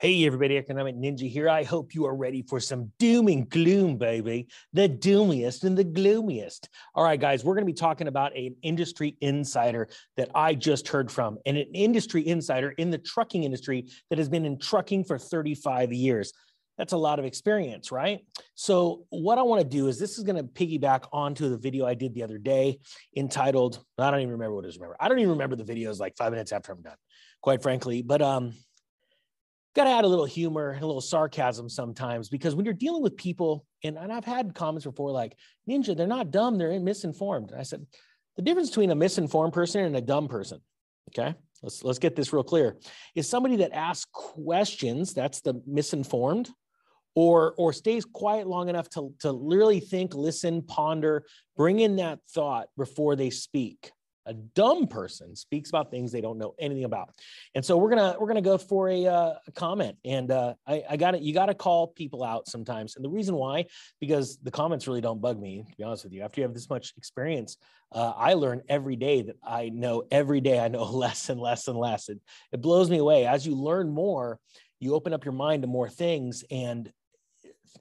Hey, everybody, Economic Ninja here. I hope you are ready for some doom and gloom, baby. The doomiest and the gloomiest. All right, guys, we're going to be talking about an industry insider that I just heard from, and an industry insider in the trucking industry that has been in trucking for 35 years. That's a lot of experience, right? So, what I want to do is this is going to piggyback onto the video I did the other day entitled, I don't even remember what it was. Remember, I don't even remember the videos like five minutes after I'm done, quite frankly. But um, got to add a little humor and a little sarcasm sometimes because when you're dealing with people, and, and I've had comments before like, Ninja, they're not dumb, they're misinformed. And I said, the difference between a misinformed person and a dumb person, okay? Let's, let's get this real clear. Is somebody that asks questions, that's the misinformed, or, or stays quiet long enough to, to literally think, listen, ponder, bring in that thought before they speak a dumb person speaks about things they don't know anything about. And so we're gonna we're gonna go for a, uh, a comment. And uh, i, I got it you got to call people out sometimes. And the reason why because the comments really don't bug me to be honest with you. After you have this much experience uh, i learn every day that i know every day i know less and less and less. It, it blows me away. As you learn more you open up your mind to more things. And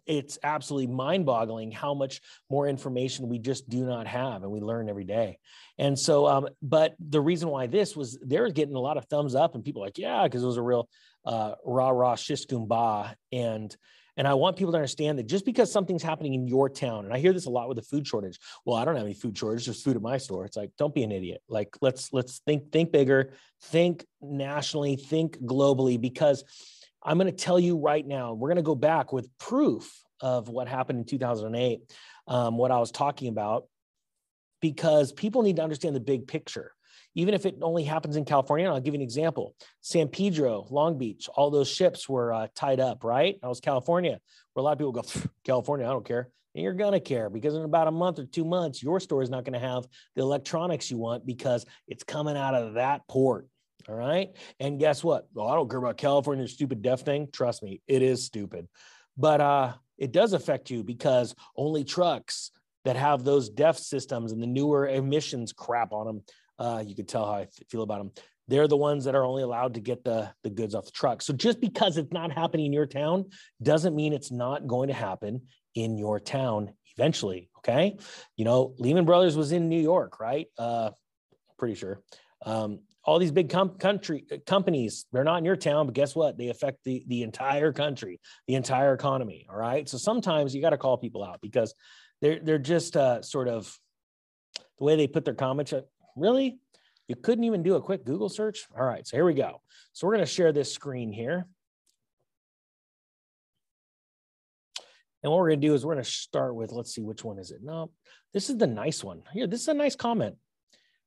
it's absolutely mind boggling how much more information we just do not have and we learn every day. And so, um, but the reason why this was they're getting a lot of thumbs up and people like, yeah, because it was a real uh, rah rah shishkumba. And and I want people to understand that just because something's happening in your town, and I hear this a lot with the food shortage. Well, I don't have any food shortage, there's food at my store. It's like, don't be an idiot. Like let's let's think think bigger, think nationally, think globally, because I'm going to tell you right now, we're going to go back with proof of what happened in 2008, um, what I was talking about, because people need to understand the big picture. Even if it only happens in California, I'll give you an example. San Pedro, Long Beach, all those ships were uh, tied up, right? That was California, where a lot of people go, California, I don't care. And you're going to care because in about a month or two months, your store is not going to have the electronics you want because it's coming out of that port. All right. And guess what? Well, I don't care about California's stupid DEF thing. Trust me, it is stupid. But uh, it does affect you because only trucks that have those DEF systems and the newer emissions crap on them, uh, you could tell how I feel about them. They're the ones that are only allowed to get the, the goods off the truck. So just because it's not happening in your town doesn't mean it's not going to happen in your town eventually. Okay. You know, Lehman Brothers was in New York, right? Uh, pretty sure. Um, all these big com- country uh, companies they're not in your town but guess what? They affect the the entire country the entire economy all right? So sometimes you got to call people out because they're they're just uh, sort of the way they put their comments uh, really? You couldn't even do a quick google search? All right so here we go. So we're going to share this screen here. And what we're going to do is we're going to start with let's see which one is it? No this is the nice one. Here this is a nice comment.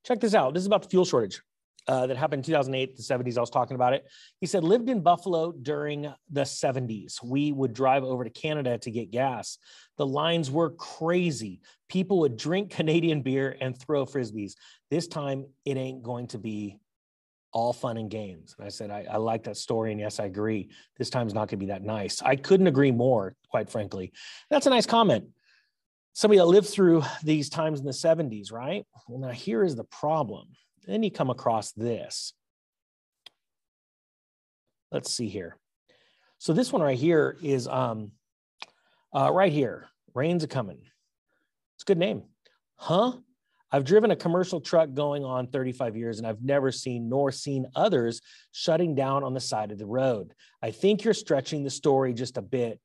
Check this out. This is about the fuel shortage uh, that happened in 2008, the 70s. I was talking about it. He said, lived in Buffalo during the 70s. We would drive over to Canada to get gas. The lines were crazy. People would drink Canadian beer and throw frisbees. This time, it ain't going to be all fun and games. And I said, I, I like that story. And yes, I agree. This time's not going to be that nice. I couldn't agree more, quite frankly. That's a nice comment. Somebody that lived through these times in the 70s, right? Well, now here is the problem then you come across this. Let's see here. So this one right here is um, uh, right here. Rain's a coming. It's a good name. Huh? I've driven a commercial truck going on 35 years and I've never seen nor seen others shutting down on the side of the road. I think you're stretching the story just a bit.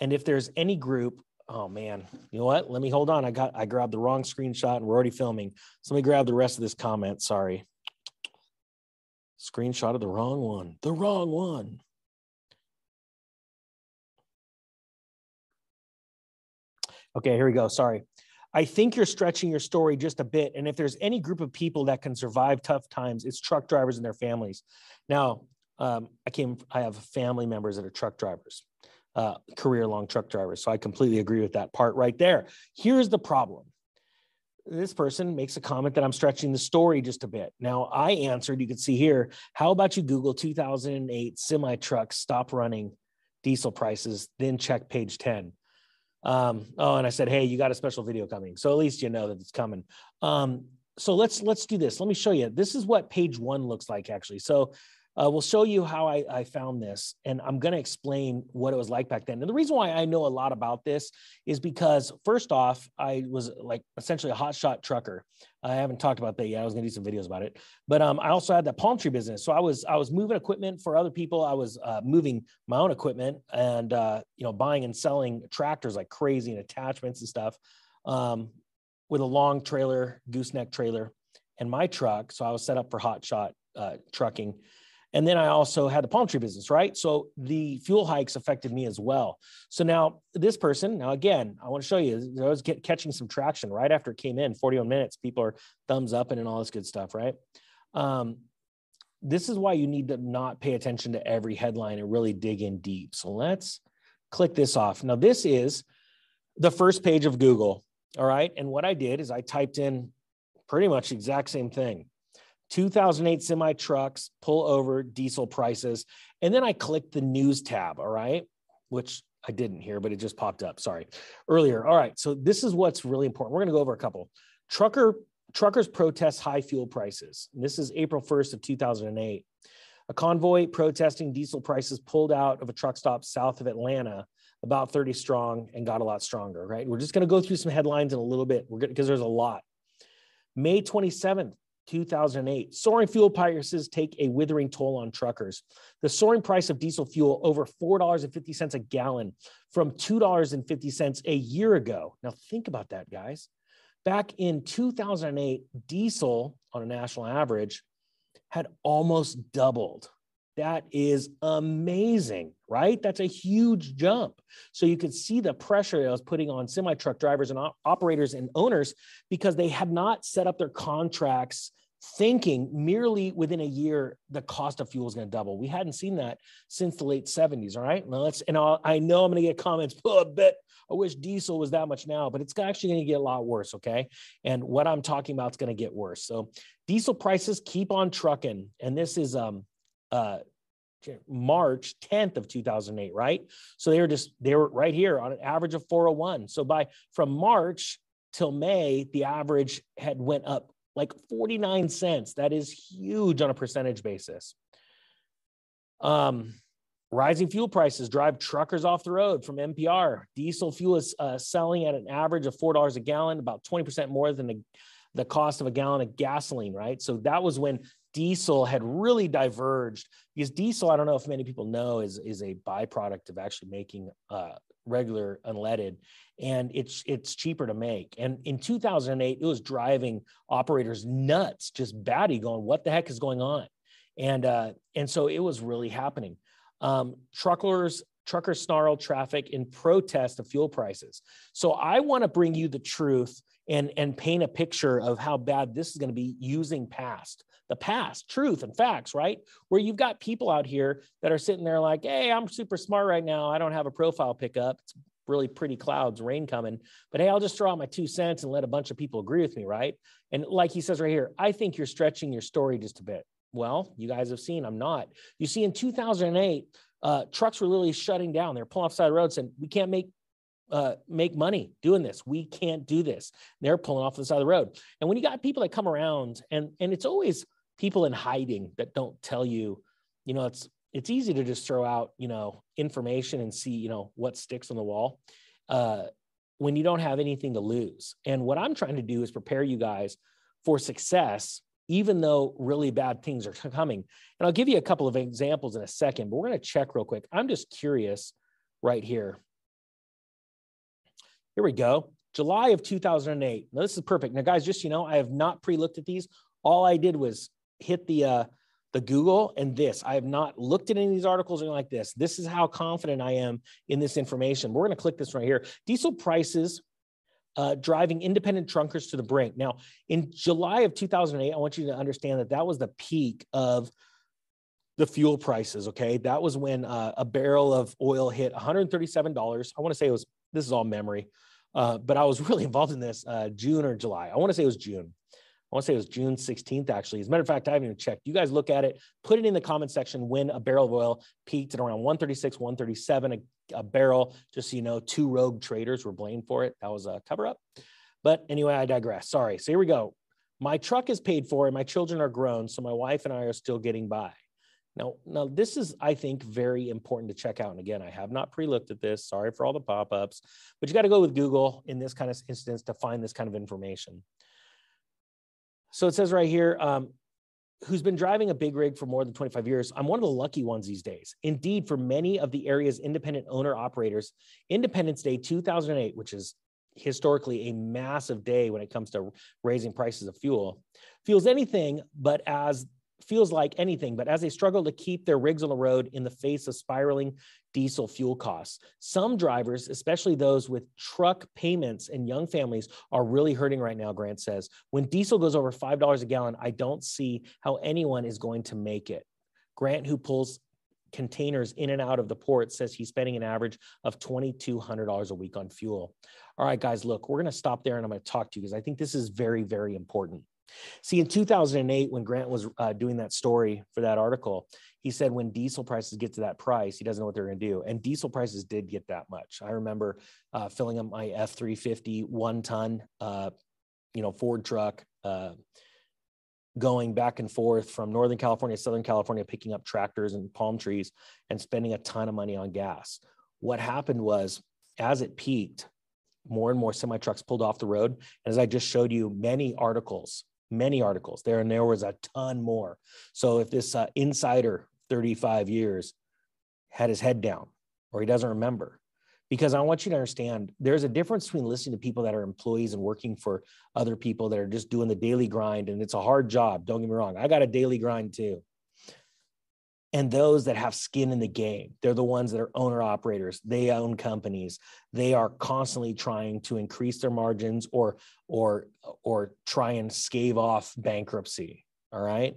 And if there's any group Oh man, you know what? Let me hold on. I got I grabbed the wrong screenshot and we're already filming. So let me grab the rest of this comment. Sorry. Screenshot of the wrong one. The wrong one. Okay, here we go. Sorry. I think you're stretching your story just a bit. And if there's any group of people that can survive tough times, it's truck drivers and their families. Now, um, I came, I have family members that are truck drivers uh, career long truck drivers. So I completely agree with that part right there. Here's the problem. This person makes a comment that I'm stretching the story just a bit. Now, I answered, you can see here, how about you Google 2008 semi trucks stop running diesel prices, then check page 10. Um, oh, and I said, hey, you got a special video coming. So at least you know that it's coming. Um, so let's let's do this. Let me show you. This is what page one looks like actually. So uh, we'll show you how I, I found this, and I'm going to explain what it was like back then. And the reason why I know a lot about this is because, first off, I was like essentially a hotshot trucker. I haven't talked about that yet. I was going to do some videos about it, but um, I also had that palm tree business. So I was I was moving equipment for other people. I was uh, moving my own equipment and uh, you know buying and selling tractors like crazy and attachments and stuff um, with a long trailer, gooseneck trailer, and my truck. So I was set up for hotshot uh, trucking and then I also had the palm tree business, right? So the fuel hikes affected me as well. So now this person, now again, I want to show you, I was get, catching some traction right after it came in 41 minutes. People are thumbs up and all this good stuff, right? Um, this is why you need to not pay attention to every headline and really dig in deep. So let's click this off. Now, this is the first page of Google. All right. And what I did is I typed in pretty much the exact same thing 2008 semi trucks pull over diesel prices. And then I clicked the news tab, all right, which I didn't hear, but it just popped up. Sorry. Earlier. All right. So this is what's really important. We're going to go over a couple. Trucker truckers protest high fuel prices. And this is April 1st of 2008. A convoy protesting diesel prices pulled out of a truck stop south of Atlanta, about 30 strong, and got a lot stronger. Right. We're just going to go through some headlines in a little bit. We're because there's a lot. May 27th, 2008. Soaring fuel prices take a withering toll on truckers. The soaring price of diesel fuel over $4.50 a gallon from $2.50 a year ago. Now, think about that, guys. Back in 2008, diesel on a national average had almost doubled. That is amazing, right? That's a huge jump. So you could see the pressure that was putting on semi truck drivers and op- operators and owners because they had not set up their contracts thinking merely within a year the cost of fuel is going to double. We hadn't seen that since the late 70s. All right. Let's, and I'll, i know I'm going to get comments, oh, I bet I wish diesel was that much now, but it's actually going to get a lot worse. Okay. And what I'm talking about is going to get worse. So diesel prices keep on trucking. And this is, um, uh, March 10th of 2008, right? So they were just they were right here on an average of 401. So by from March till May, the average had went up like 49 cents. That is huge on a percentage basis. Um, rising fuel prices drive truckers off the road from NPR. Diesel fuel is uh, selling at an average of $4 a gallon, about 20% more than the, the cost of a gallon of gasoline, right? So that was when diesel had really diverged because diesel, I don't know if many people know, is, is a byproduct of actually making uh, regular unleaded and it's it's cheaper to make. And in 2008 it was driving operators nuts just batty going what the heck is going on? And uh, and so it was really happening. Um, truckers truckers snarl traffic in protest of fuel prices. So i want to bring you the truth and and paint a picture of how bad this is going to be using past the past, truth and facts, right? Where you've got people out here that are sitting there like, hey, I'm super smart right now. I don't have a profile pickup. It's really pretty clouds, rain coming. But hey, I'll just throw out my two cents and let a bunch of people agree with me, right? And like he says right here, I think you're stretching your story just a bit. Well, you guys have seen I'm not. You see, in 2008, uh, trucks were literally shutting down. They're pulling off side of the road saying, we can't make uh, make money doing this. We can't do this. They're pulling off the side of the road. And when you got people that come around, and and it's always people in hiding that don't tell you, you know, it's it's easy to just throw out, you know, information and see, you know, what sticks on the wall uh, when you don't have anything to lose. And what I'm trying to do is prepare you guys for success, even though really bad things are coming. And I'll give you a couple of examples in a second, but we're going to check real quick. I'm just curious right here. Here we go. July of 2008. Now, this is perfect. Now, guys, just you know, I have not pre looked at these. All I did was hit the uh, the Google and this. I have not looked at any of these articles or like this. This is how confident I am in this information. We're going to click this right here. Diesel prices uh, driving independent truckers to the brink. Now, in July of 2008, I want you to understand that that was the peak of the fuel prices. Okay, that was when uh, a barrel of oil hit 137 dollars. I want to say it was. This is all memory, uh, but I was really involved in this uh, June or July. I want to say it was June. I want to say it was June 16th, actually. As a matter of fact, I haven't even checked. You guys look at it, put it in the comment section when a barrel of oil peaked at around 136, 137 a, a barrel. Just so you know, two rogue traders were blamed for it. That was a cover up. But anyway, I digress. Sorry. So here we go. My truck is paid for and my children are grown. So my wife and I are still getting by. Now, now this is, I think, very important to check out. And again, I have not pre-looked at this. Sorry for all the pop-ups, but you got to go with Google in this kind of instance to find this kind of information. So it says right here, um, who's been driving a big rig for more than 25 years, I'm one of the lucky ones these days. Indeed, for many of the area's independent owner operators, Independence Day 2008, which is historically a massive day when it comes to raising prices of fuel, feels anything but as feels like anything, but as they struggle to keep their rigs on the road in the face of spiraling diesel fuel costs. Some drivers, especially those with truck payments and young families, are really hurting right now, Grant says. When diesel goes over $5 a gallon, I don't see how anyone is going to make it. Grant, who pulls containers in and out of the port, says he's spending an average of $2,200 a week on fuel. All right, guys, look, we're going to stop there and I'm going to talk to you because I think this is very, very important. See, in 2008, when Grant was uh, doing that story for that article, he said when diesel prices get to that price, he doesn't know what they're going to do. And diesel prices did get that much. I remember uh, filling up my F 350 one ton, uh, you know, Ford truck, uh, going back and forth from Northern California, to Southern California, picking up tractors and palm trees and spending a ton of money on gas. What happened was, as it peaked, more and more semi trucks pulled off the road. And as I just showed you, many articles many articles there, and there was a ton more. So if this uh, insider, 35 years, had his head down or he doesn't remember, because I want you to understand there's a difference between listening to people that are employees and working for other people that are just doing the daily grind, and it's a hard job. Don't get me wrong, I got a daily grind too and those that have skin in the game they're the ones that are owner operators they own companies. They are constantly trying to increase their margins or or or try and scave off bankruptcy all right?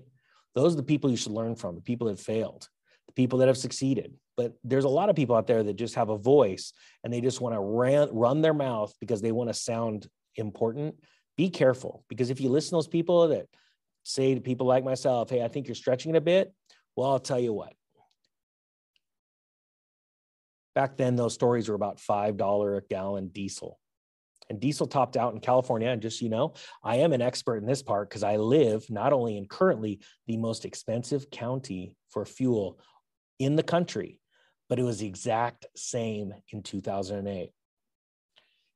Those are the people you should learn from the people that failed the people that have succeeded. But there's a lot of people out there that just have a voice and they just want to run their mouth because they want to sound important. Be careful because if you listen to those people that say to people like myself hey i think you're stretching it a bit well, I'll tell you what. Back then, those stories were about $5 a gallon diesel. And diesel topped out in California. And just you know, I am an expert in this part because I live not only in currently the most expensive county for fuel in the country, but it was the exact same in 2008.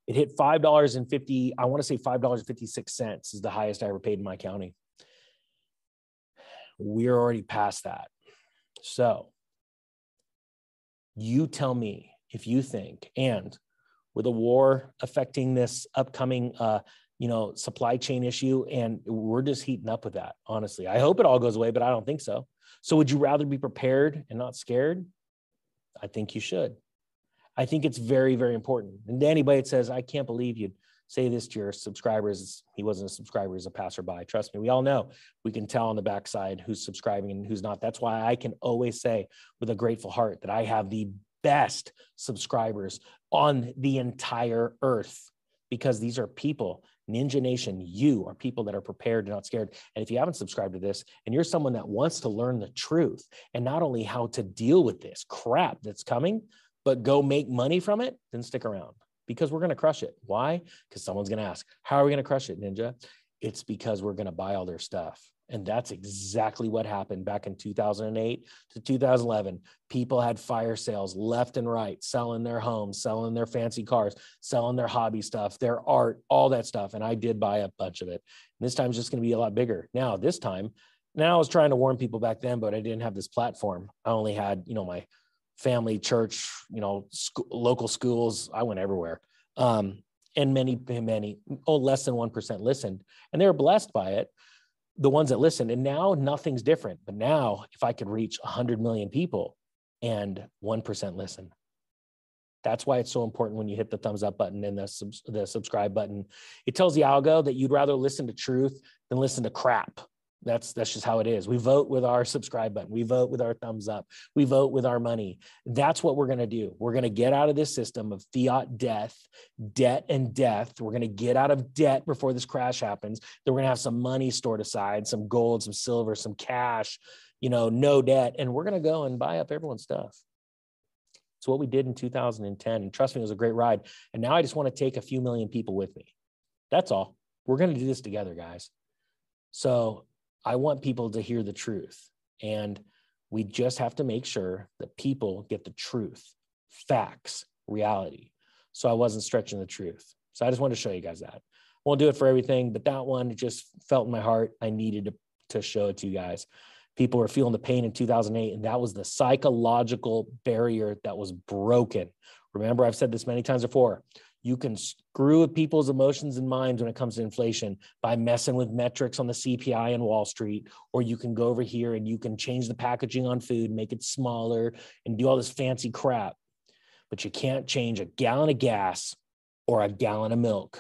It hit $5.50, I want to say $5.56 is the highest I ever paid in my county we're already past that. So you tell me if you think, and with a war affecting this upcoming, uh, you know, supply chain issue, and we're just heating up with that. Honestly, I hope it all goes away, but I don't think so. So, would you rather be prepared and not scared? I think you should. I think it's very, very important. And to anybody that says, "I can't believe you'd say this to your subscribers. He wasn't a subscriber, he's a passerby. Trust me, we all know we can tell on the backside who's subscribing and who's not. That's why I can always say with a grateful heart that I have the best subscribers on the entire earth because these are people. Ninja Nation, you are people that are prepared and not scared. And if you haven't subscribed to this and you're someone that wants to learn the truth and not only how to deal with this crap that's coming, but go make money from it, then stick around because we're going to crush it. Why? Because someone's going to ask, How are we going to crush it, Ninja? It's because we're going to buy all their stuff. And that's exactly what happened back in 2008 to 2011. People had fire sales left and right, selling their homes, selling their fancy cars, selling their hobby stuff, their art, all that stuff. And I did buy a bunch of it. And this time's just going to be a lot bigger. Now, this time, now I was trying to warn people back then, but I didn't have this platform. I only had, you know, my family church you know local schools i went everywhere. Um, and many many oh less than 1% listened and they were blessed by it the ones that listened. And now nothing's different but now if i could reach 100 million people and 1% listen. That's why it's so important when you hit the thumbs up button and the, the subscribe button. It tells the algo that you'd rather listen to truth than listen to crap that's that's just how it is. We vote with our subscribe button. We vote with our thumbs up. We vote with our money. That's what we're going to do. We're going to get out of this system of fiat death debt and death. We're going to get out of debt before this crash happens. Then we're going to have some money stored aside some gold some silver some cash you know no debt. And we're going to go and buy up everyone's stuff. It's what we did in 2010 and trust me it was a great ride. And now i just want to take a few million people with me. That's all. We're going to do this together guys. So I want people to hear the truth. And We just have to make sure that people get the truth, facts, reality. So I wasn't stretching the truth. So I just wanted to show you guys that. Won't do it for everything, but that one just felt in my heart. I needed to, to show it to you guys. People were feeling the pain in 2008, and that was the psychological barrier that was broken. Remember, I've said this many times before. You can screw with people's emotions and minds when it comes to inflation by messing with metrics on the CPI and Wall Street, or you can go over here and you can change the packaging on food, make it smaller, and do all this fancy crap. But you can't change a gallon of gas or a gallon of milk.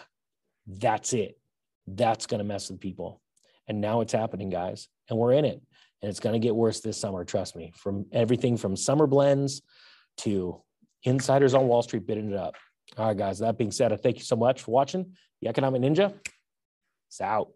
That's it. That's going to mess with people. And now it's happening, guys. And we're in it. And it's going to get worse this summer, trust me. From everything from summer blends to insiders on Wall Street bidding it up. All right, guys. That being said, I thank you so much for watching the Economic Ninja. It's out.